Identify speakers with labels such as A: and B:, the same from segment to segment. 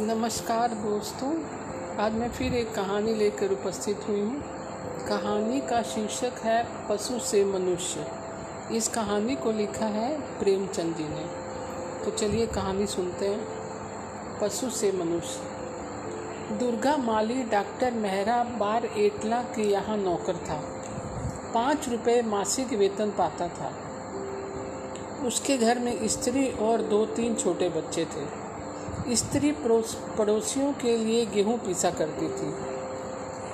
A: नमस्कार दोस्तों, आज मैं फिर एक कहानी लेकर उपस्थित हुई हूँ। कहानी का शीर्षक है पशु से मनुष्य। इस कहानी को लिखा है प्रेमचंद जी ने। तो चलिए कहानी सुनते हैं। पशु से मनुष्य। दुर्गा माली डॉक्टर मेहरा बार एटला के यहाँ नौकर था। पाँच रुपये मासिक वेतन पाता था। उसके घर में स्त्री और दो तीन छोटे बच्चे थे। स्त्री पड़ोसियों के लिए गेहूँ पीसा करती थी।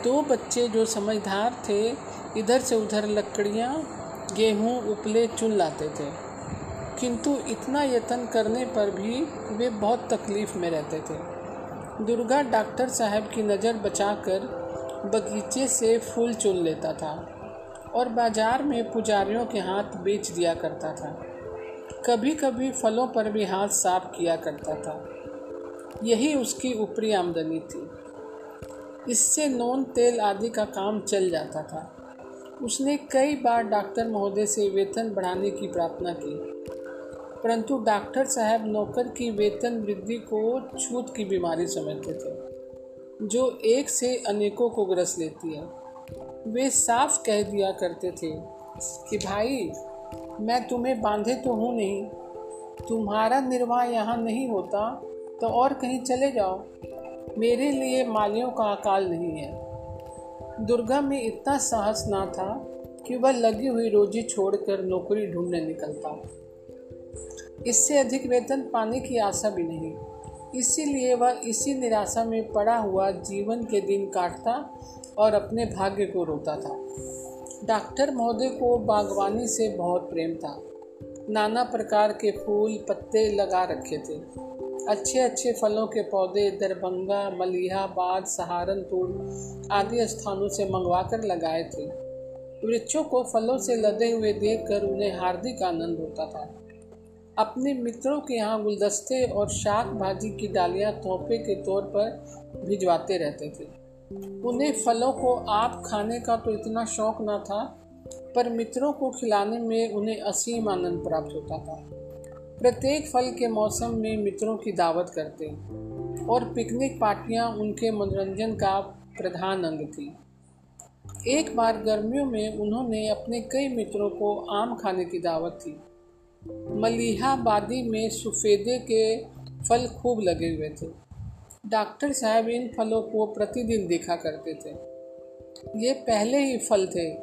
A: दो बच्चे जो समझदार थे, इधर से उधर लकड़ियाँ, गेहूँ, उपले चुन लाते थे। किंतु इतना यत्न करने पर भी वे बहुत तकलीफ़ में रहते थे। दुर्गा डॉक्टर साहब की नज़र बचाकर बगीचे से फूल चुन लेता था और बाज़ार में पुजारियों के हाथ बेच दिया करता था। कभी कभी फलों पर भी हाथ साफ़ किया करता था। यही उसकी ऊपरी आमदनी थी। इससे नोन, तेल आदि का काम चल जाता था। उसने कई बार डॉक्टर महोदय से वेतन बढ़ाने की प्रार्थना की। परंतु डॉक्टर साहब नौकर की वेतन वृद्धि को छूत की बीमारी समझते थे, जो एक से अनेकों को ग्रस लेती है। वे साफ़ कह दिया करते थे कि, भाई मैं तुम्हें बांधे तो हूँ नहीं। तुम्हारा निर्वाह यहाँ नहीं होता तो और कहीं चले जाओ। मेरे लिए मालियों का अकाल नहीं है। दुर्गा में इतना साहस ना था कि वह लगी हुई रोजी छोड़कर नौकरी ढूँढने निकलता। इससे अधिक वेतन पाने की आशा भी नहीं। इसीलिए वह इसी निराशा में पड़ा हुआ जीवन के दिन काटता और अपने भाग्य को रोता था। डॉक्टर महोदय को बागवानी से बहुत प्रेम था। नाना प्रकार के फूल, पत्ते लगा रखे थे। अच्छे अच्छे फलों के पौधे, दरभंगा मलिहाबाद सहारनपुर आदि स्थानों से मंगवा कर लगाए थे। वृक्षों को फलों से लदे हुए देखकर उन्हें हार्दिक आनंद होता था। अपने मित्रों के यहाँ गुलदस्ते और शाक भाजी की डालियाँ तोहफे के तौर पर भिजवाते रहते थे। उन्हें फलों को आप खाने का तो इतना शौक न था, पर मित्रों को खिलाने में उन्हें असीम आनंद प्राप्त होता था। प्रत्येक फल के मौसम में मित्रों की दावत करते और पिकनिक पार्टियाँ उनके मनोरंजन का प्रधान अंग थी। एक बार गर्मियों में उन्होंने अपने कई मित्रों को आम खाने की दावत थी मलिहाबादी में सफ़ेदे के फल खूब लगे हुए थे। डॉक्टर साहब इन फलों को प्रतिदिन देखा करते थे। ये पहले ही फल थे।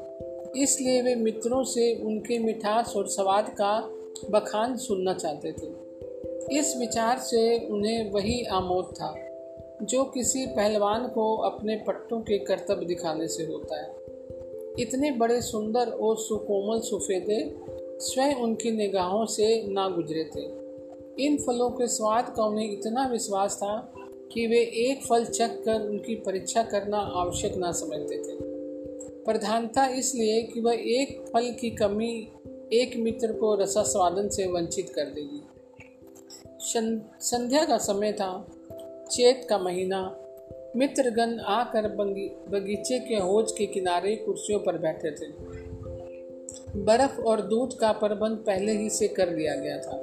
A: इसलिए वे मित्रों से उनके मिठास और स्वाद का बखान सुनना चाहते थे। इस विचार से उन्हें वही आमोद था, जो किसी पहलवान को अपने पट्टों के कर्तव्य दिखाने से होता है। इतने बड़े सुंदर और सुकोमल सुफेदे स्वयं उनकी निगाहों से ना गुजरे थे। इन फलों के स्वाद का उन्हें इतना विश्वास था कि वे एक फल चख कर उनकी परीक्षा करना आवश्यक ना समझते थे। प्रधानता इसलिए कि वह एक फल की कमी एक मित्र को रसास्वादन से वंचित कर देगी। संध्या का समय था, चेत का महीना। मित्रगण आकर बगीचे के होज के किनारे कुर्सियों पर बैठे थे। बर्फ़ और दूध का प्रबंध पहले ही से कर लिया गया था,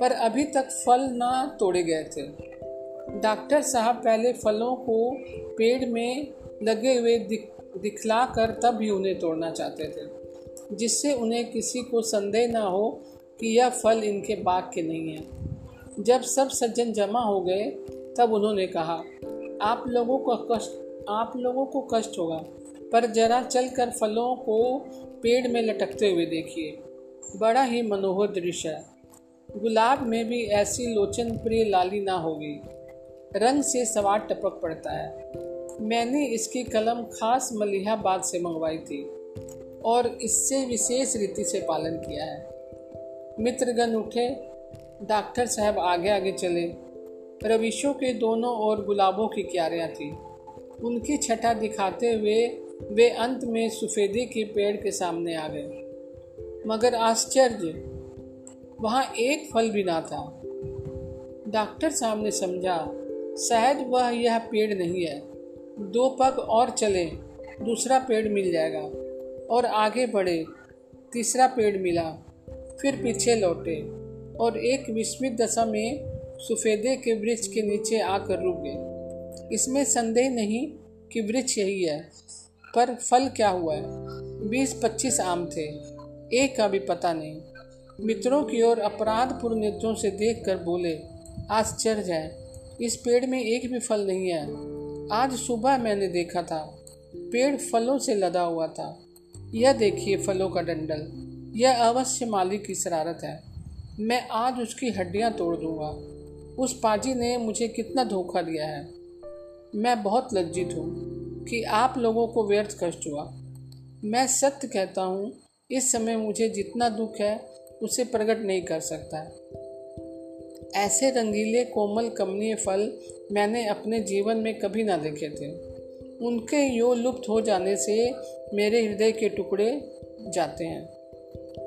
A: पर अभी तक फल ना तोड़े गए थे। डॉक्टर साहब पहले फलों को पेड़ में लगे हुए दिख दिखला कर तब ही उन्हें तोड़ना चाहते थे, जिससे उन्हें किसी को संदेह ना हो कि यह फल इनके बाग के नहीं है। जब सब सज्जन जमा हो गए, तब उन्होंने कहा, आप लोगों को कष्ट, आप लोगों को कष्ट होगा, पर जरा चलकर फलों को पेड़ में लटकते हुए देखिए। बड़ा ही मनोहर दृश्य है। गुलाब में भी ऐसी लोचन प्रिय लाली ना होगी। रंग से सवार टपक पड़ता है। मैंने इसकी कलम खास मलिहाबाद से मंगवाई थी और इससे विशेष रीति से पालन किया है। मित्रगण उठे, डॉक्टर साहब आगे आगे चले। रविशों के दोनों ओर गुलाबों की क्यारियाँ थीं। उनकी छटा दिखाते हुए वे अंत में सफ़ेदे के पेड़ के सामने आ गए। मगर आश्चर्य, वहाँ एक फल भी ना था। डॉक्टर साहब ने समझा शायद वह यह पेड़ नहीं है। दो पग और चले, दूसरा पेड़ मिल जाएगा। और आगे बढ़े, तीसरा पेड़ मिला, फिर पीछे लौटे। और एक विस्मित दशा में सफ़ेदे के वृक्ष के नीचे आकर रुक गए। इसमें संदेह नहीं कि वृक्ष यही है, पर फल क्या हुआ है? बीस पच्चीस आम थे, एक का भी पता नहीं। मित्रों की ओर अपराधपूर्ण नेत्रों से देखकर बोले, आश्चर्य है। इस पेड़ में एक भी फल नहीं है। आज सुबह मैंने देखा था, पेड़ फलों से लदा हुआ था। यह देखिए फलों का डंडल, यह अवश्य मालिक की शरारत है। मैं आज उसकी हड्डियाँ तोड़ दूँगा। उस पाजी ने मुझे कितना धोखा दिया है। मैं बहुत लज्जित हूँ कि आप लोगों को व्यर्थ कष्ट हुआ। मैं सत्य कहता हूँ, इस समय मुझे जितना दुख है, उसे प्रकट नहीं कर सकता। ऐसे रंगीले कोमल कमनीय फल मैंने अपने जीवन में कभी ना देखे थे। उनके यो लुप्त हो जाने से मेरे हृदय के टुकड़े जाते हैं।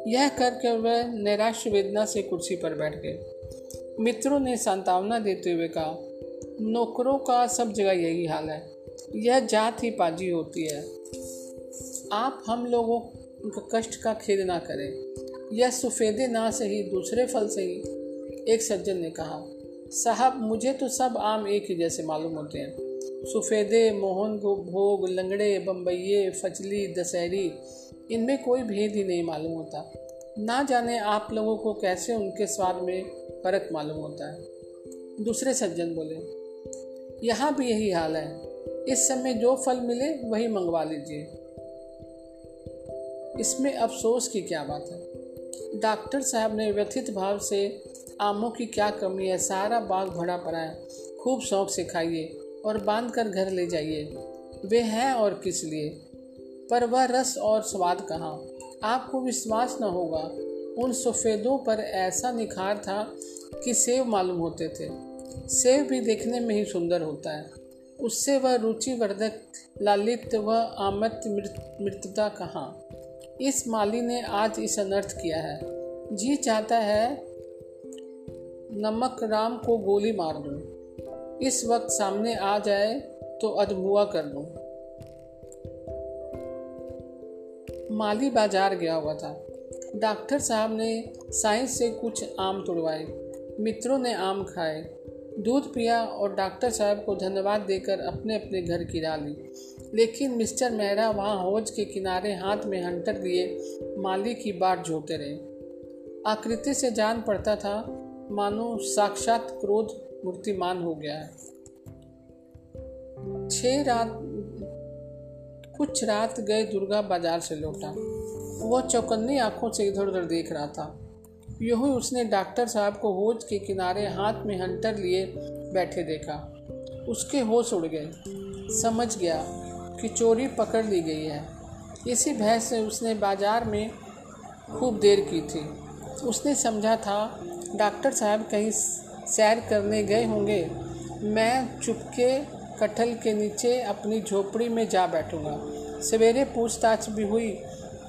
A: यह करके वह निराश वेदना से कुर्सी पर बैठ गए। मित्रों ने सांत्वना देते हुए कहा, नौकरों का सब जगह यही हाल है। यह जात ही पाजी होती है। आप हम लोगों का, कष्ट का खेद ना करें। यह सफ़ेदे ना सही, दूसरे फल सही। एक सज्जन ने कहा, साहब, मुझे तो सब आम एक ही जैसे मालूम होते हैं। सफ़ेदे, मोहन भोग, लंगड़े बम्बइये फचली दशहरी, इनमें कोई भेद ही नहीं मालूम होता। ना जाने आप लोगों को कैसे उनके स्वाद में फ़र्क मालूम होता है। दूसरे सज्जन बोले, यहाँ भी यही हाल है। इस समय जो फल मिले, वही मंगवा लीजिए। इसमें अफसोस की क्या बात है? डॉक्टर साहब ने व्यथित भाव से आमों की क्या कमी है? सारा बाग भरा पड़ा है। खूब शौक से खाइए और बाँध कर घर ले जाइए। वे हैं और किस लिए? पर वह रस और स्वाद कहाँ? आपको विश्वास न होगा, उन सफ़ेदों पर ऐसा निखार था कि सेव मालूम होते थे। सेव भी देखने में ही सुंदर होता है। उससे वह रुचिवर्धक, लालित व आमत मृतता कहाँ? इस माली ने आज इस अनर्थ किया है। जी चाहता है नमक राम को गोली मार दूँ। इस वक्त सामने आ जाए तो अधमुआ कर दूँ। माली बाज़ार गया हुआ था। डॉक्टर साहब ने साइंस से कुछ आम तुड़वाए। मित्रों ने आम खाए। दूध पिया और डॉक्टर साहब को धन्यवाद देकर अपने अपने घर की ली। लेकिन मिस्टर मेहरा वहाँ हौज के किनारे हाथ में हंटर लिए माली की बाट जोते रहे। आकृति से जान पड़ता था मानो साक्षात क्रोध मूर्तिमान हो गया है। छह रात, कुछ रात गए दुर्गा बाज़ार से लौटा। वह चौकन्नी आँखों से इधर उधर देख रहा था। यूँ ही उसने डॉक्टर साहब को होज के किनारे हाथ में हंटर लिए बैठे देखा। उसके होश उड़ गए। समझ गया कि चोरी पकड़ ली गई है। इसी भय से उसने बाज़ार में खूब देर की थी। उसने समझा था डॉक्टर साहब कहीं सैर करने गए होंगे, मैं चुपके कटहल के नीचे अपनी झोपड़ी में जा बैठूँगा। सवेरे पूछताछ भी हुई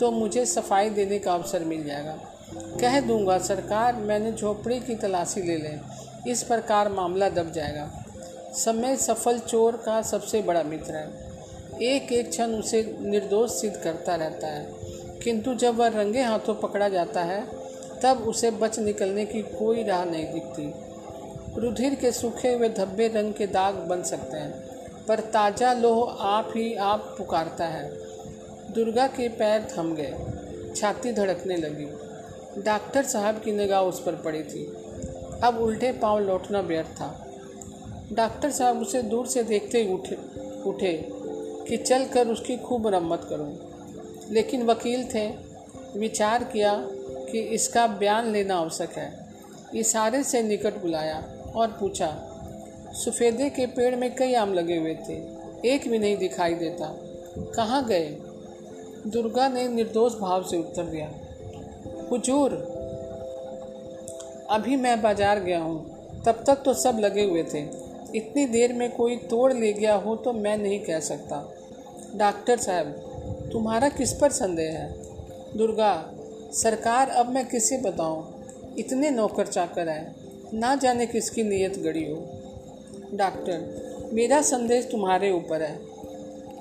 A: तो मुझे सफ़ाई देने का अवसर मिल जाएगा। कह दूँगा, सरकार, मैंने झोपड़ी की तलाशी ले लें। इस प्रकार मामला दब जाएगा। समय सफल चोर का सबसे बड़ा मित्र है। एक एक क्षण उसे निर्दोष सिद्ध करता रहता है। किंतु जब वह रंगे हाथों पकड़ा जाता है तब उसे बच निकलने की कोई राह नहीं दिखती। रुधिर के सूखे हुए धब्बे रंग के दाग बन सकते हैं, पर ताज़ा लोह आप ही आप पुकारता है। दुर्गा के पैर थम गए, छाती धड़कने लगी। डॉक्टर साहब की निगाह उस पर पड़ी थी। अब उल्टे पाँव लौटना व्यर्थ था। डॉक्टर साहब उसे दूर से देखते ही उठे उठे कि चल कर उसकी खूब मरम्मत करूँ। लेकिन वकील थे, विचार किया कि इसका बयान लेना आवश्यक है। इशारे से निकट बुलाया और पूछा, सफ़ेदे के पेड़ में कई आम लगे हुए थे, एक भी नहीं दिखाई देता। कहाँ गए? दुर्गा ने निर्दोष भाव से उत्तर दिया, हुजूर, अभी मैं बाज़ार गया हूँ। तब तक तो सब लगे हुए थे। इतनी देर में कोई तोड़ ले गया हो तो मैं नहीं कह सकता। डॉक्टर साहब, तुम्हारा किस पर संदेह है? दुर्गा सरकार, अब मैं किसे बताऊँ? इतने नौकर चाकर आए ना जाने किसकी नीयत गड़ी हो। डॉक्टर, मेरा संदेश तुम्हारे ऊपर है।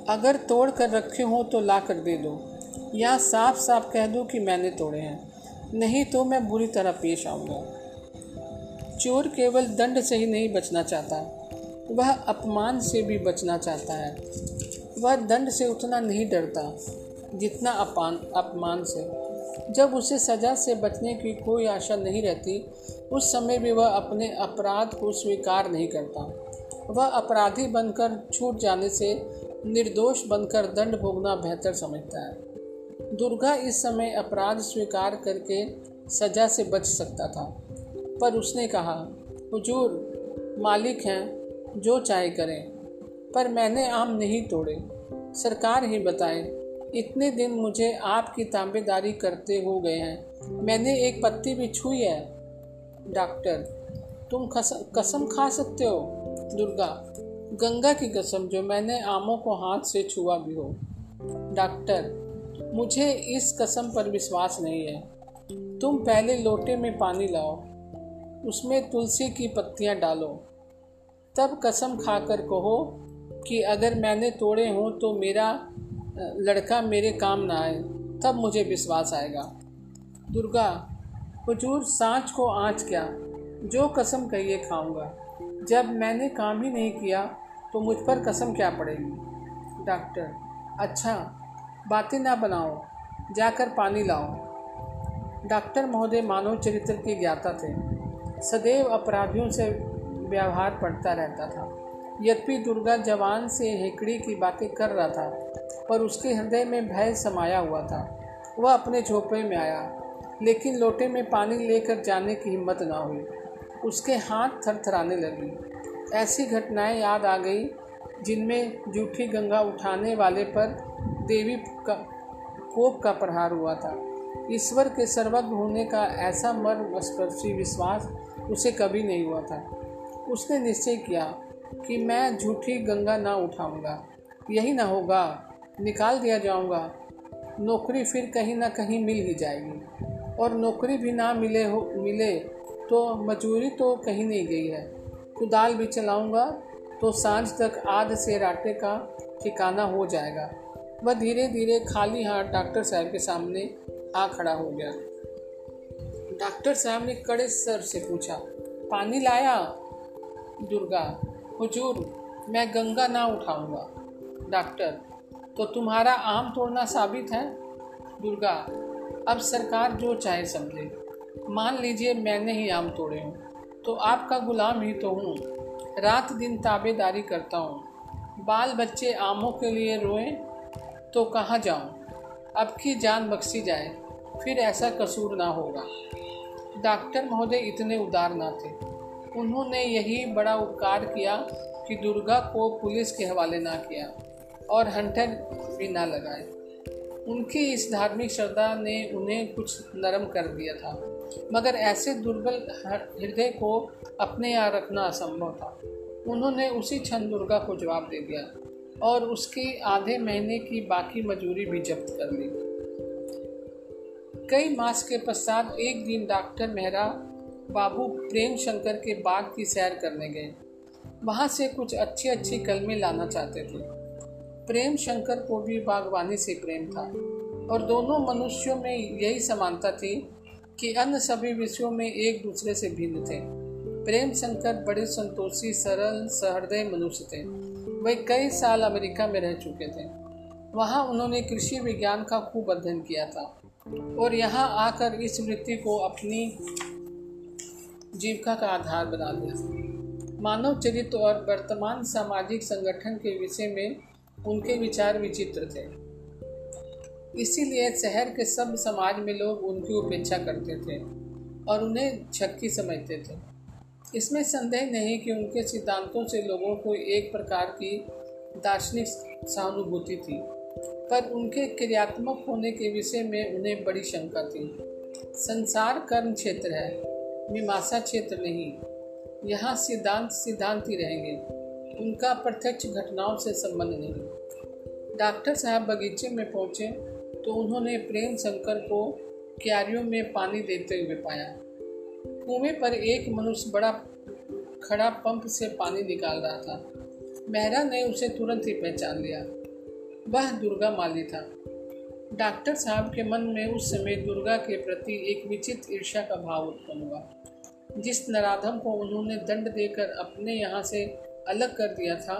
A: अगर तोड़ कर रखे हो तो ला कर दे दो। या साफ़ साफ़ कह दो कि मैंने तोड़े हैं। नहीं तो मैं बुरी तरह पेश आऊँगा। चोर केवल दंड से ही नहीं बचना चाहता। वह अपमान से भी बचना चाहता है। वह दंड से उतना नहीं डरता, जितना अपान अपमान से। जब उसे सज़ा से बचने की कोई आशा नहीं रहती, उस समय भी वह अपने अपराध को स्वीकार नहीं करता। वह अपराधी बनकर छूट जाने से निर्दोष बनकर दंड भोगना बेहतर समझता है। दुर्गा इस समय अपराध स्वीकार करके सज़ा से बच सकता था। पर उसने कहा, हुजूर, मालिक हैं, जो चाहे करें, पर मैंने आम नहीं तोड़े। सरकार ही बताए इतने दिन मुझे आपकी तांबेदारी करते हो गए हैं। मैंने एक पत्ती भी छुई है, डॉक्टर। तुम कसम खा सकते हो, दुर्गा। गंगा की कसम जो मैंने आमों को हाथ से छुआ भी हो। डॉक्टर, मुझे इस कसम पर विश्वास नहीं है। तुम पहले लोटे में पानी लाओ, उसमें तुलसी की पत्तियाँ डालो। तब कसम खाकर कहो कि अगर मैंने तोड़े हों तो मेरा लड़का मेरे काम ना आए, तब मुझे विश्वास आएगा। दुर्गा, हुजूर सांच को आँच क्या? जो कसम कहिए खाऊँगा। जब मैंने काम ही नहीं किया तो मुझ पर कसम क्या पड़ेगी? डॉक्टर अच्छा बातें ना बनाओ, जाकर पानी लाओ। डॉक्टर महोदय मानव चरित्र के ज्ञाता थे। सदैव अपराधियों से व्यवहार पड़ता रहता था। यद्यपि दुर्गा जवान से हेकड़ी की बातें कर रहा था पर उसके हृदय में भय समाया हुआ था। वह अपने झोपड़े में आया, लेकिन लोटे में पानी लेकर जाने की हिम्मत ना हुई। उसके हाथ थरथराने लगी। ऐसी घटनाएँ याद आ गई, जिनमें जूठी गंगा उठाने वाले पर देवी का कोप का प्रहार हुआ था। ईश्वर के सर्वज्ञ होने का ऐसा मर्मस्पर्शी विश्वास उसे कभी नहीं हुआ था। उसने निश्चय किया कि मैं झूठी गंगा ना उठाऊँगा। यही ना होगा। निकाल दिया जाऊँगा। नौकरी फिर कहीं ना कहीं मिल ही जाएगी। और नौकरी भी ना मिले हो, मिले तो मजूरी तो कहीं नहीं गई है। कुदाल भी चलाऊँगा तो साँझ तक आध से राटे का ठिकाना हो जाएगा। वह धीरे धीरे खाली हाथ डॉक्टर साहब के सामने आ खड़ा हो गया। डॉक्टर साहब ने कड़े सर से पूछा, पानी लाया? दुर्गा, हुजूर, मैं गंगा ना उठाऊँगा। डॉक्टर तो तुम्हारा आम तोड़ना साबित है? दुर्गा, अब सरकार जो चाहे समझे। मान लीजिए मैंने ही आम तोड़े हूँ तो आपका गुलाम ही तो हूँ। रात दिन ताबेदारी करता हूँ। बाल बच्चे आमों के लिए रोएँ तो कहाँ जाऊँ? अब की जान बख्शी जाए, फिर ऐसा कसूर ना होगा। डॉक्टर महोदय इतने उदार ना थे। उन्होंने यही बड़ा उपकार किया कि दुर्गा को पुलिस के हवाले ना किया। और हंटर भी ना लगाए। उनकी इस धार्मिक श्रद्धा ने उन्हें कुछ नरम कर दिया था। मगर ऐसे दुर्बल हृदय को अपने यहाँ रखना असंभव था। उन्होंने उसी क्षण दुर्गा को जवाब दे दिया और उसकी आधे महीने की बाकी मजूरी भी जब्त कर ली। कई मास के पश्चात एक दिन डॉक्टर मेहरा बाबू प्रेम शंकर के बाग की सैर करने गए। वहाँ से कुछ अच्छी अच्छी कलमें लाना चाहते थे। प्रेम शंकर को भी बागवानी से प्रेम था। और दोनों मनुष्यों में यही समानता थी कि अन्य सभी विषयों में एक दूसरे से भिन्न थे। प्रेम शंकर बड़े संतोषी, सरल, सहृदय मनुष्य थे। वे कई साल अमेरिका में रह चुके थे। वहाँ उन्होंने कृषि विज्ञान का खूब अध्ययन किया था। और यहाँ आकर इस वृत्ति को अपनी जीविका का आधार बना दिया मानव चरित्र और वर्तमान सामाजिक संगठन के विषय में उनके विचार विचित्र थे। इसीलिए शहर के सब समाज में लोग उनकी उपेक्षा करते थे और उन्हें छक्की समझते थे। इसमें संदेह नहीं कि उनके सिद्धांतों से लोगों को एक प्रकार की दार्शनिक सहानुभूति थी, पर उनके क्रियात्मक होने के विषय में उन्हें बड़ी शंका थी। संसार कर्म क्षेत्र है, मीमांसा क्षेत्र नहीं, यहाँ सिद्धांत सिद्धांत ही रहेंगे। उनका प्रत्यक्ष घटनाओं से संबंध नहीं। डॉक्टर साहब बगीचे में पहुँचे तो उन्होंने प्रेम शंकर को क्यारियों में पानी देते हुए पाया। कुएँ पर एक मनुष्य बड़ा खड़ा पंप से पानी निकाल रहा था। मेहरा ने उसे तुरंत ही पहचान लिया। वह दुर्गा माली था। डॉक्टर साहब के मन में उस समय दुर्गा के प्रति एक विचित्र ईर्ष्या का भाव उत्पन्न हुआ, जिस नराधम को उन्होंने दंड देकर अपने यहाँ से अलग कर दिया था,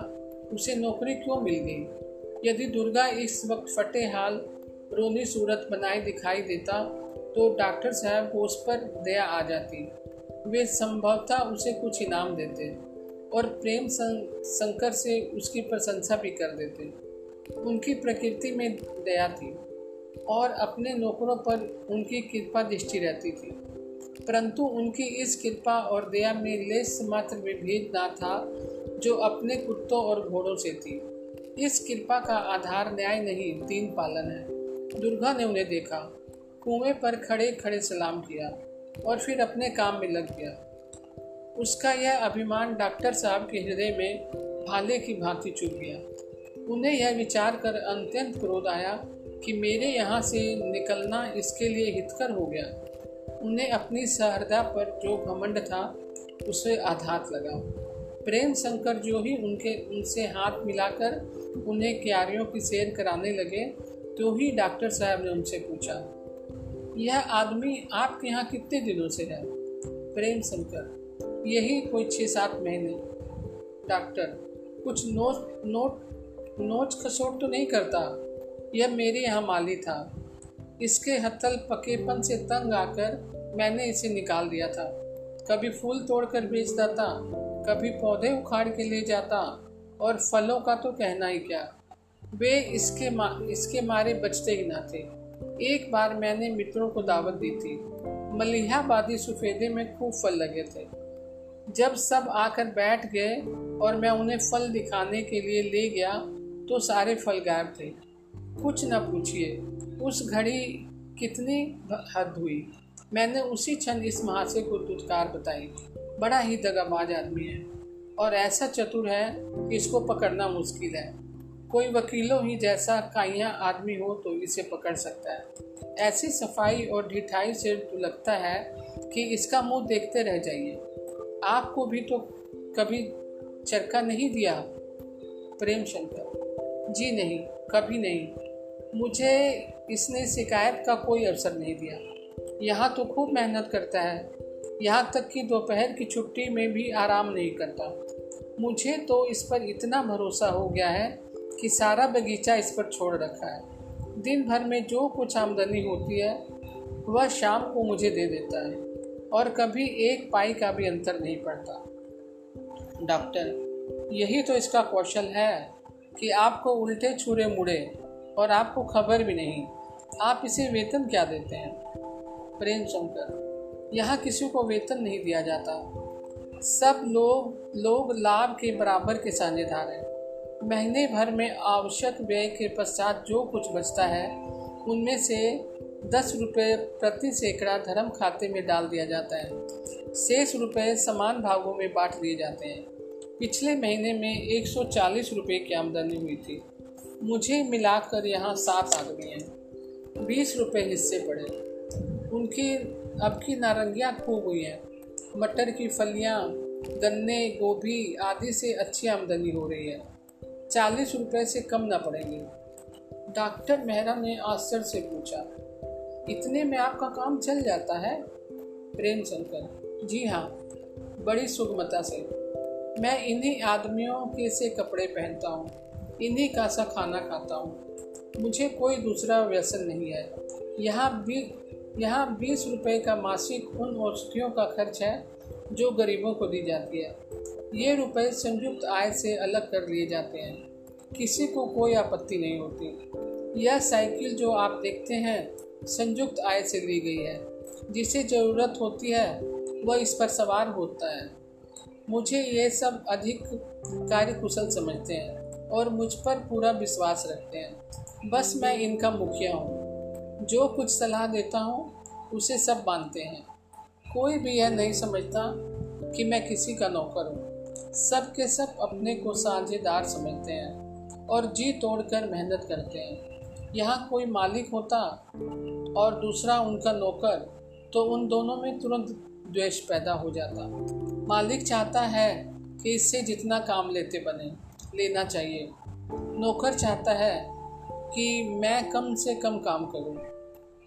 A: उसे नौकरी क्यों मिल गई? यदि दुर्गा इस वक्त फटे हाल रोनी सूरत बनाए दिखाई देता तो डॉक्टर साहब को उस पर दया आ जाती। वे संभवतः उसे कुछ इनाम देते और प्रेम शंकर से उसकी प्रशंसा भी कर देते। उनकी प्रकृति में दया थी और अपने नौकरों पर उनकी कृपा दृष्टि रहती थी। परंतु उनकी इस कृपा और दया में लेस मात्र विभेद ना था, जो अपने कुत्तों और घोड़ों से थी। इस कृपा का आधार न्याय नहीं, दीन पालन है। दुर्गा ने उन्हें देखा। कुएँ पर खड़े खड़े सलाम किया और फिर अपने काम में लग गया। उसका यह अभिमान डॉक्टर साहब के हृदय में भाले की भांति चुप गया। उन्हें यह विचार कर अत्यंत क्रोध आया कि मेरे यहाँ से निकलना इसके लिए हितकर हो गया। उन्हें अपनी सहरदा पर जो घमंड था, उसे आघात लगा। प्रेम शंकर जो ही उनके, उनसे हाथ मिलाकर उन्हें क्यारियों की सैर कराने लगे तो ही डॉक्टर साहब ने उनसे पूछा, यह आदमी आपके यहाँ कितने दिनों से है? प्रेम शंकर, यही कोई छः सात महीने। डॉक्टर, कुछ नोट नोट नोच खसोट तो नहीं करता? यह मेरे यहाँ माली था। इसके हथल पकेपन से तंग आकर मैंने इसे निकाल दिया था। कभी फूल तोड़कर बेच देता कभी पौधे उखाड़ के ले जाता और फलों का तो कहना ही क्या। वे इसके मा, इसके मारे बचते ही ना थे। एक बार मैंने मित्रों को दावत दी थी। मलिहाबादी सफ़ेदे में खूब फल लगे थे। जब सब आकर बैठ गए और मैं उन्हें फल दिखाने के लिए ले गया तो सारे फल गायब थे। कुछ न पूछिए। उस घड़ी कितनी हद हुई? मैंने उसी क्षण इस महाशय को दुत्कार बताई। बड़ा ही दगाबाज आदमी है और ऐसा चतुर है कि इसको पकड़ना मुश्किल है। कोई वकीलों ही जैसा काइया आदमी हो तो इसे पकड़ सकता है। ऐसी सफ़ाई और ढिठाई से तो लगता है कि इसका मुँह देखते रह जाइए। आपको भी तो कभी चरका नहीं दिया? प्रेम शंकर जी नहीं, कभी नहीं। मुझे इसने शिकायत का कोई अवसर नहीं दिया। यहाँ तो खूब मेहनत करता है। यहाँ तक कि दोपहर की छुट्टी में भी आराम नहीं करता। मुझे तो इस पर इतना भरोसा हो गया है कि सारा बगीचा इस पर छोड़ रखा है। दिन भर में जो कुछ आमदनी होती है, वह शाम को मुझे दे देता है और कभी एक पाई का भी अंतर नहीं पड़ता। डॉक्टर, यही तो इसका कौशल है कि आपको उल्टे छुरे मुड़े और आपको खबर भी नहीं। आप इसे वेतन क्या देते हैं? प्रेम शंकर, यहाँ किसी को वेतन नहीं दिया जाता। सब लोग लोग लाभ के बराबर के साझेदार हैं। महीने भर में आवश्यक व्यय के पश्चात जो कुछ बचता है, उनमें से दस रुपये प्रति सैकड़ा धर्म खाते में डाल दिया जाता है। शेष रुपये समान भागों में बांट दिए जाते हैं। पिछले महीने में 140 रुपए की आमदनी हुई थी। मुझे मिलाकर यहाँ सात आदमी हैं। बीस रुपए हिस्से पड़े। उनकी, अब की नारंगियाँ खूब हुई हैं। मटर की फलियाँ, गन्ने, गोभी आदि से अच्छी आमदनी हो रही है। चालीस रुपए से कम ना पड़ेंगे। डॉक्टर मेहरा ने आश्चर्य से पूछा, इतने में आपका काम चल जाता है? प्रेम शंकर जी हाँ बड़ी सुगमता से। मैं इन्हीं आदमियों के से कपड़े पहनता हूँ। इन्हीं का सा खाना खाता हूँ। मुझे कोई दूसरा व्यसन नहीं है यहाँ भी, यहाँ बीस रुपए का मासिक उन औषधियों का खर्च है, जो गरीबों को दी जाती है। ये रुपए संयुक्त आय से अलग कर लिए जाते हैं। किसी को कोई आपत्ति नहीं होती। यह साइकिल जो आप देखते हैं, संयुक्त आय से ली गई है। जिसे ज़रूरत होती है, वह इस पर सवार होता है। मुझे ये सब अधिक कार्यकुशल समझते हैं। और मुझ पर पूरा विश्वास रखते हैं। बस मैं इनका मुखिया हूँ। जो कुछ सलाह देता हूँ, उसे सब मानते हैं। कोई भी यह नहीं समझता कि मैं किसी का नौकर हूँ। सब के सब अपने को साझेदार समझते हैं और जी तोड़कर मेहनत करते हैं। यहाँ कोई मालिक होता और दूसरा उनका नौकर तो उन दोनों में तुरंत द्वेष पैदा हो जाता। मालिक चाहता है कि इससे जितना काम लेते बने। लेना चाहिए। नौकर चाहता है कि मैं कम से कम काम करूँ।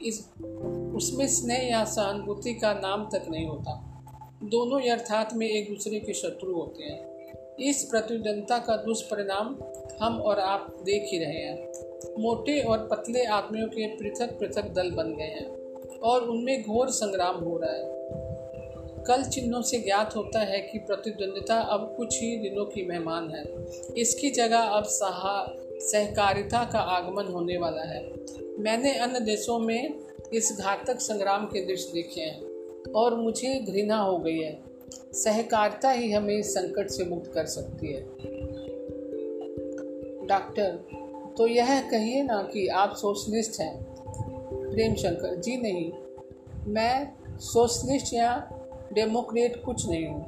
A: इस, उसमें स्नेह या सहानुभूति का नाम तक नहीं होता। दोनों यथार्थ में एक दूसरे के शत्रु होते हैं। इस प्रतिद्वंदता का दुष्परिणाम हम और आप देख ही रहे हैं। मोटे और पतले आदमियों के पृथक पृथक दल बन गए हैं और उनमें घोर संग्राम हो रहा है। कल चिन्हों से ज्ञात होता है कि प्रतिद्वंदिता अब कुछ ही दिनों की मेहमान है। इसकी जगह अब सहा, सहकारिता का आगमन होने वाला है। मैंने अन्य देशों में इस घातक संग्राम के दृश्य देखे हैं और मुझे घृणा हो गई है। सहकारिता ही हमें इस संकट से मुक्त कर सकती है। डॉक्टर तो यह कहिए ना कि आप सोशलिस्ट हैं। प्रेम शंकर जी नहीं। मैं सोशलिस्ट या डेमोक्रेट कुछ नहीं हूँ।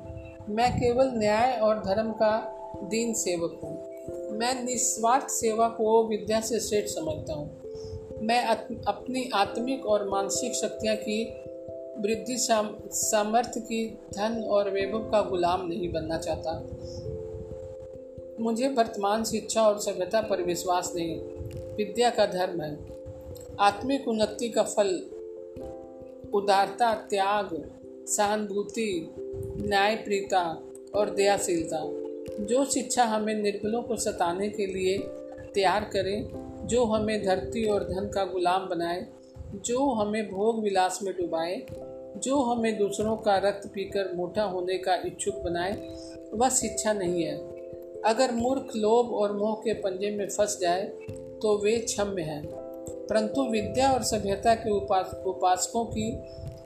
A: मैं केवल न्याय और धर्म का दीन सेवक हूँ। मैं निस्वार्थ सेवा को विद्या से श्रेष्ठ समझता हूँ। मैं अपनी आत्मिक और मानसिक शक्तियाँ की वृद्धि सामर्थ्य की धन और वैभव का गुलाम नहीं बनना चाहता। मुझे वर्तमान शिक्षा और सभ्यता पर विश्वास नहीं। विद्या का धर्म है। आत्मिक उन्नति का फल, उदारता, त्याग सहानुभूति, न्यायप्रियता और दयाशीलता, जो शिक्षा हमें निर्बलों को सताने के लिए तैयार करे, जो हमें धरती और धन का गुलाम बनाए, जो हमें भोग विलास में डुबाए, जो हमें दूसरों का रक्त पीकर मोटा होने का इच्छुक बनाए, वह शिक्षा नहीं है। अगर मूर्ख लोभ और मोह के पंजे में फंस जाए तो वे क्षम्य हैं। परंतु विद्या और सभ्यता के उपास उपासकों की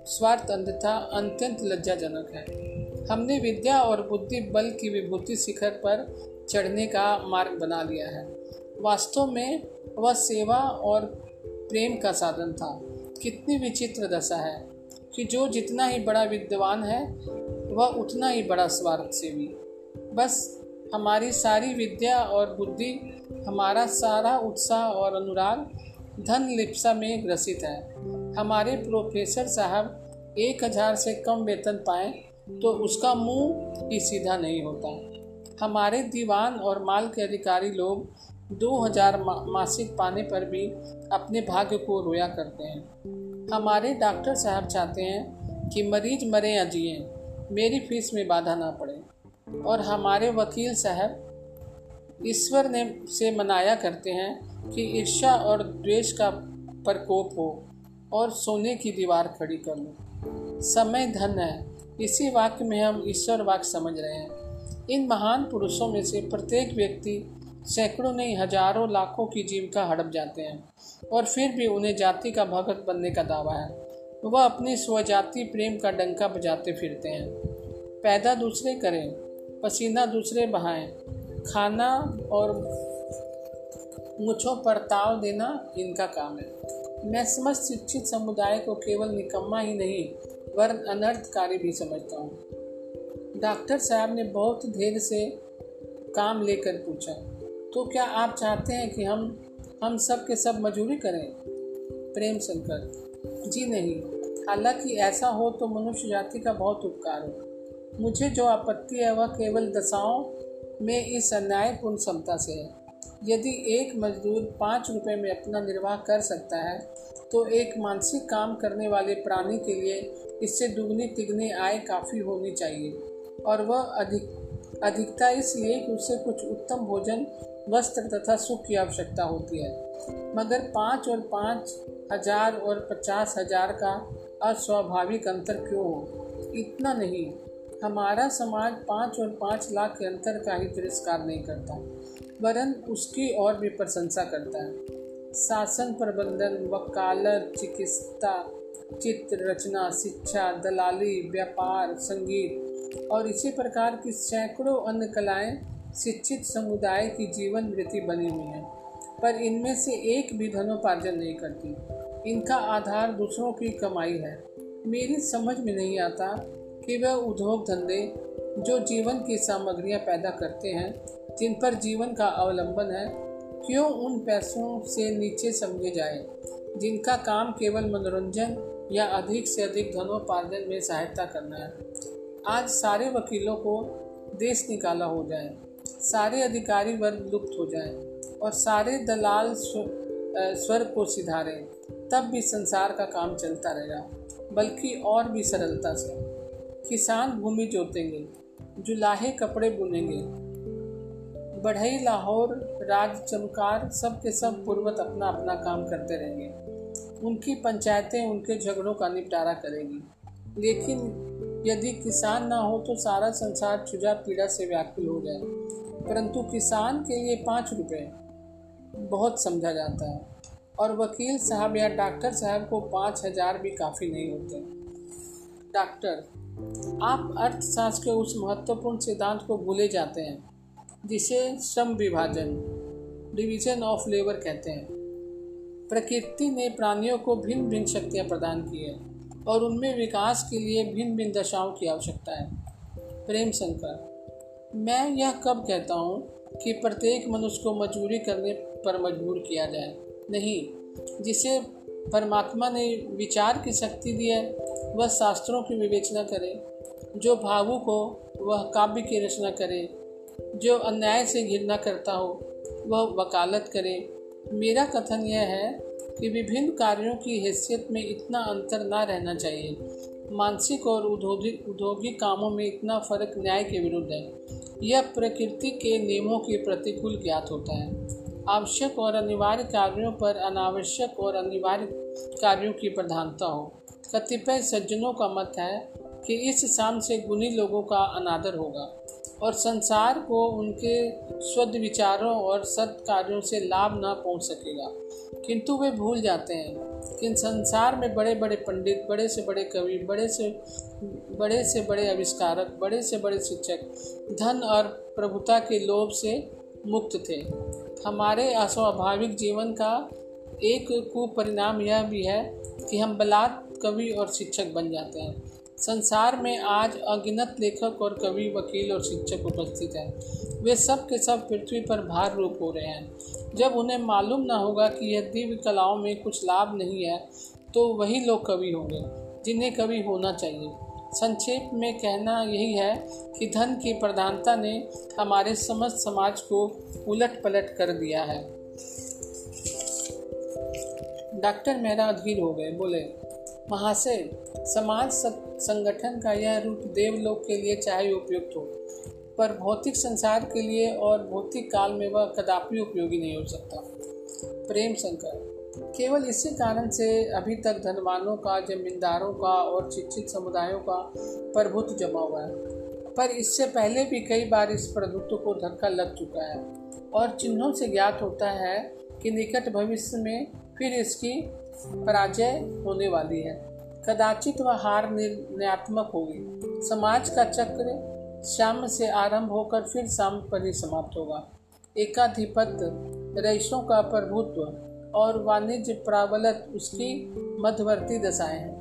A: स्वार्थ अंधता अत्यंत लज्जाजनक है। हमने विद्या और बुद्धि बल की विभूति शिखर पर चढ़ने का मार्ग बना लिया है। वास्तव में वह सेवा और प्रेम का साधन था। कितनी विचित्र दशा है कि जो जितना ही बड़ा विद्वान है, वह उतना ही बड़ा स्वार्थ सेवी बस हमारी सारी विद्या और बुद्धि, हमारा सारा उत्साह और अनुराग धन लिप्सा में ग्रसित है। हमारे प्रोफेसर साहब एक हज़ार से कम वेतन पाए तो उसका मुँह ही सीधा नहीं होता। हमारे दीवान और माल के अधिकारी लोग दो हज़ार मा, मासिक पाने पर भी अपने भाग्य को रोया करते हैं। हमारे डॉक्टर साहब चाहते हैं कि मरीज़ मरे या जिए मेरी फ़ीस में बाधा ना पड़े। और हमारे वकील साहब ईश्वर ने से मनाया करते हैं कि ईर्षा और द्वेष का प्रकोप हो। और सोने की दीवार खड़ी कर लो। समय धन है। इसी वाक्य में हम ईश्वर वाक्य समझ रहे हैं। इन महान पुरुषों में से प्रत्येक व्यक्ति सैकड़ों नहीं, हज़ारों लाखों की जीविका हड़प जाते हैं और फिर भी उन्हें जाति का भगत बनने का दावा है। वह अपनी स्वजाति प्रेम का डंका बजाते फिरते हैं। पैदा दूसरे करें, पसीना दूसरे बहाएँ। खाना और मुझों पर ताव देना इनका काम है। मैं समस्त शिक्षित समुदाय को केवल निकम्मा ही नहीं वरन अनर्थकारी भी समझता हूँ। डॉक्टर साहब ने बहुत धैर्य से काम लेकर पूछा तो क्या आप चाहते हैं कि हम हम सब के सब मजूरी करें? प्रेम शंकर जी नहीं। हालाँकि ऐसा हो तो मनुष्य जाति का बहुत उपकार हो। मुझे जो आपत्ति है वह केवल दशाओं में इस अन्यायपूर्ण क्षमता से है। यदि एक मजदूर पाँच रुपये में अपना निर्वाह कर सकता है तो एक मानसिक काम करने वाले प्राणी के लिए इससे दुगनी तिगनी आय काफ़ी होनी चाहिए। और वह अधिक, अधिकता इसलिए कि उसे कुछ उत्तम भोजन, वस्त्र तथा सुख की आवश्यकता होती है। मगर पाँच और पाँच हज़ार और पचास हज़ार का अस्वाभाविक अंतर क्यों हो? इतना नहीं। हमारा समाज पाँच और पाँच लाख के अंतर का ही तिरस्कार नहीं करता। वरन उसकी और भी प्रशंसा करता है। शासन प्रबंधन, वकालत, चिकित्सा चित्र रचना, शिक्षा, दलाली, व्यापार, संगीत और इसी प्रकार की सैकड़ों अन्य कलाएँ शिक्षित समुदाय की जीवन वृत्ति बनी हुई हैं। पर इनमें से एक भी धनोपार्जन नहीं करती। इनका आधार दूसरों की कमाई है। मेरी समझ में नहीं आता कि वह उद्योग धंधे, जो जीवन की सामग्रियाँ पैदा करते हैं जिन पर जीवन का अवलंबन है? क्यों उन पैसों से नीचे समझे जाए, जिनका काम केवल मनोरंजन या अधिक से अधिक धनोपार्जन में सहायता करना है? आज सारे वकीलों को देश निकाला हो जाए, सारे अधिकारी वर्ग लुप्त हो जाए और सारे दलाल स्वर्ग को सिधारें, तब भी संसार का काम चलता रहेगा, बल्कि और भी सरलता से। किसान भूमि जोतेंगे, जुलाहे कपड़े बुनेंगे बढ़ई, लाहौर, राज, चमकार, सब के सब पूर्वत अपना अपना काम करते रहेंगे। उनकी पंचायतें उनके झगड़ों का निपटारा करेंगी। लेकिन यदि किसान ना हो तो सारा संसार चुजा पीड़ा से व्याकुल हो जाए। परंतु किसान के लिए पाँच रुपये बहुत समझा जाता है। और वकील साहब या डॉक्टर साहब को पाँच हज़ार भी काफ़ी नहीं होते। डॉक्टर, आप अर्थशास्त्र के उस महत्वपूर्ण सिद्धांत को भूले जाते हैं। जिसे श्रम विभाजन डिवीज़न ऑफ़ लेबर कहते हैं। प्रकृति ने प्राणियों को भिन्न भिन्न शक्तियाँ प्रदान की है और उनमें विकास के लिए भिन्न भिन्न दशाओं की आवश्यकता है। प्रेम शंकर, मैं यह कब कहता हूँ कि प्रत्येक मनुष्य को मजबूरी करने पर मजबूर किया जाए? नहीं, जिसे परमात्मा ने विचार की शक्ति दी है, वह शास्त्रों की विवेचना करे। जो भावुक हो, वह काव्य की रचना करे। जो अन्याय से घृणा करता हो, वह वकालत करे। मेरा कथन यह है कि विभिन्न कार्यों की हैसियत में इतना अंतर ना रहना चाहिए। मानसिक और उद्योगिक उद्योगिक कामों में इतना फ़र्क न्याय के विरुद्ध है। यह प्रकृति के नियमों के प्रतिकूल ज्ञात होता है। आवश्यक और अनिवार्य कार्यों पर अनावश्यक और अनिवार्य कार्यों की प्रधानता हो। कतिपय सज्जनों का मत है कि इस शाम से गुणी लोगों का अनादर होगा। और संसार को उनके स्वद विचारों और सत् कार्यों से लाभ न पहुँच सकेगा। किंतु वे भूल जाते हैं कि संसार में बड़े बड़े पंडित बड़े से बड़े कवि बड़े से बड़े से बड़े आविष्कारक बड़े से बड़े शिक्षक, धन और प्रभुता के लोभ से मुक्त थे। हमारे अस्वाभाविक जीवन का एक कुपरिणाम यह भी है कि हम बलात् कवि और शिक्षक बन जाते हैं। संसार में आज अगिनत लेखक और कवि, वकील और शिक्षक उपस्थित हैं। वे सब के सब पृथ्वी पर भार रूप हो रहे हैं। जब उन्हें मालूम न होगा कि यह दिव्य कलाओं में कुछ लाभ नहीं है तो वही लोग कवि होंगे, जिन्हें कवि होना चाहिए। संक्षेप में कहना यही है कि धन की प्रधानता ने हमारे समस्त समाज को उलट पलट कर दिया है। डॉक्टर मेहरा अधीर हो गए, बोले महाशय, समाज संगठन का यह रूप देवलोक के लिए चाहे उपयुक्त हो, पर भौतिक संसार के लिए और भौतिक काल में वह कदापि उपयोगी नहीं हो सकता। प्रेम शंकर, केवल इसी कारण से अभी तक धनवानों का, जमींदारों का और शिक्षित समुदायों का प्रभुत्व जमा हुआ है। पर इससे पहले भी कई बार इस प्रभुत्व को धक्का लग चुका है और चिन्हों से ज्ञात होता है कि निकट भविष्य में फिर इसकी पराजय होने वाली है। कदाचित वह हार निर्णयात्मक होगी। समाज का चक्र शाम से आरंभ होकर फिर शाम पर ही समाप्त होगा। एकाधिपत्य, रईसों का प्रभुत्व और वाणिज्य प्राबलत उसकी मध्यवर्ती दशाएँ हैं।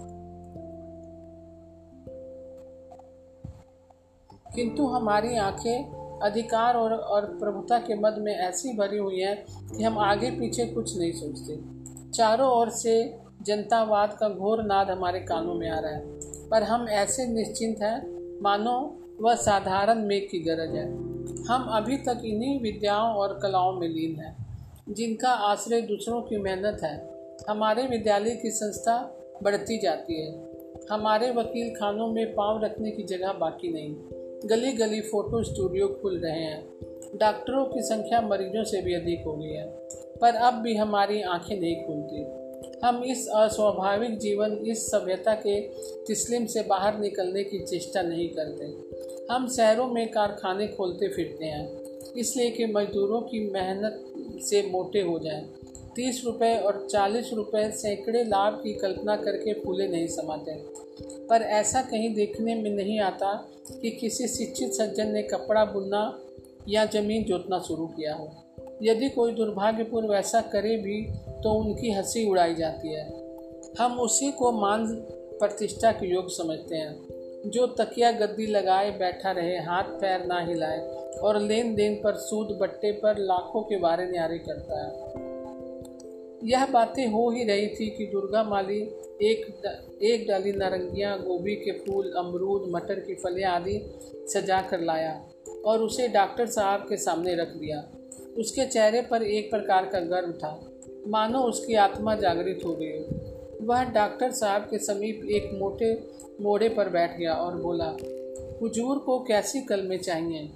A: किंतु हमारी आँखें अधिकार और और प्रभुता के मद में ऐसी भरी हुई हैं कि हम आगे पीछे कुछ नहीं सोचते। चारों ओर से जनतावाद का घोर नाद हमारे कानों में आ रहा है। पर हम ऐसे निश्चिंत हैं, मानो वह साधारण मेघ की गरज है। हम अभी तक इन्हीं विद्याओं और कलाओं में लीन हैं, जिनका आश्रय दूसरों की मेहनत है। हमारे विद्यालय की संस्था बढ़ती जाती है। हमारे वकील खानों में पाँव रखने की जगह बाकी नहीं। गली गली फ़ोटो स्टूडियो खुल रहे हैं। डॉक्टरों की संख्या मरीजों से भी अधिक हो गई है। पर अब भी हमारी आँखें नहीं खुलती। हम इस अस्वाभाविक जीवन, इस सभ्यता के तिस्लिम से बाहर निकलने की चेष्टा नहीं करते। हम शहरों में कारखाने खोलते फिरते हैं, इसलिए कि मजदूरों की मेहनत से मोटे हो जाएँ। तीस रुपये और चालीस रुपये सैकड़े लाभ की कल्पना करके फूले नहीं समाते। पर ऐसा कहीं देखने में नहीं आता कि किसी शिक्षित सज्जन ने कपड़ा बुनना या ज़मीन जोतना शुरू किया हो। यदि कोई दुर्भाग्यपूर्ण वैसा करे भी तो उनकी हँसी उड़ाई जाती है। हम उसी को मान प्रतिष्ठा के योग समझते हैं। जो तकिया गद्दी लगाए बैठा रहे, हाथ पैर ना हिलाए, और लेन देन पर सूद बट्टे पर लाखों के बारे न्यारे करता है। यह बातें हो ही रही थी कि दुर्गा माली एक एक डाली नारंगियाँ, गोभी के फूल, अमरूद, मटर की फलियाँ आदि सजा कर लाया और उसे डॉक्टर साहब के सामने रख दिया। उसके चेहरे पर एक प्रकार का गर्व था। मानो उसकी आत्मा जागृत हो गई वह डॉक्टर साहब के समीप एक मोटे मोड़े पर बैठ गया और बोला, हुजूर को कैसी कलमें चाहिए?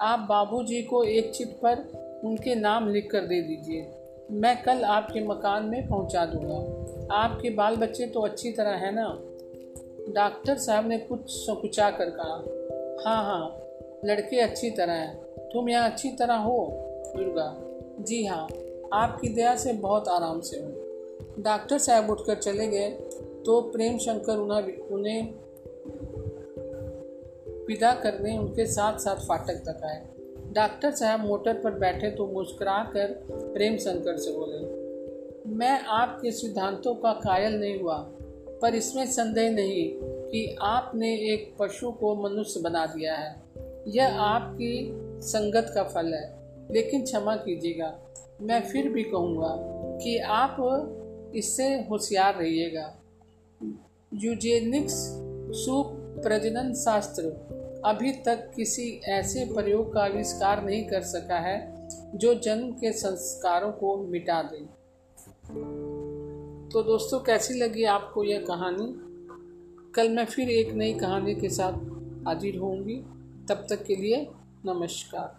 A: आप बाबूजी को एक चिट पर उनके नाम लिख कर दे दीजिए। मैं कल आपके मकान में पहुँचा दूँगा। आपके बाल बच्चे तो अच्छी तरह हैं ना? डॉक्टर साहब ने कुछ संकुचा कर कहा हाँ हाँ लड़के अच्छी तरह हैं। तुम यहाँ अच्छी तरह हो। दुर्गा। जी हाँ आपकी दया से बहुत आराम से हूँ। डॉक्टर साहब उठकर चले गए तो प्रेम शंकर उन्हें उन्हें विदा करने उनके साथ साथ फाटक तक आए। डॉक्टर साहब मोटर पर बैठे तो मुस्कुरा कर प्रेम शंकर से बोले, मैं आपके सिद्धांतों का कायल नहीं हुआ, पर इसमें संदेह नहीं कि आपने एक पशु को मनुष्य बना दिया है। यह आपकी संगत का फल है। लेकिन क्षमा कीजिएगा। मैं फिर भी कहूँगा कि आप इससे होशियार रहिएगा। यूजेनिक्स सुप्रजनन शास्त्र अभी तक किसी ऐसे प्रयोग का आविष्कार नहीं कर सका है, जो जन्म के संस्कारों को मिटा दे। तो दोस्तों, कैसी लगी आपको यह कहानी? कल मैं फिर एक नई कहानी के साथ हाजिर होंगी। तब तक के लिए नमस्कार।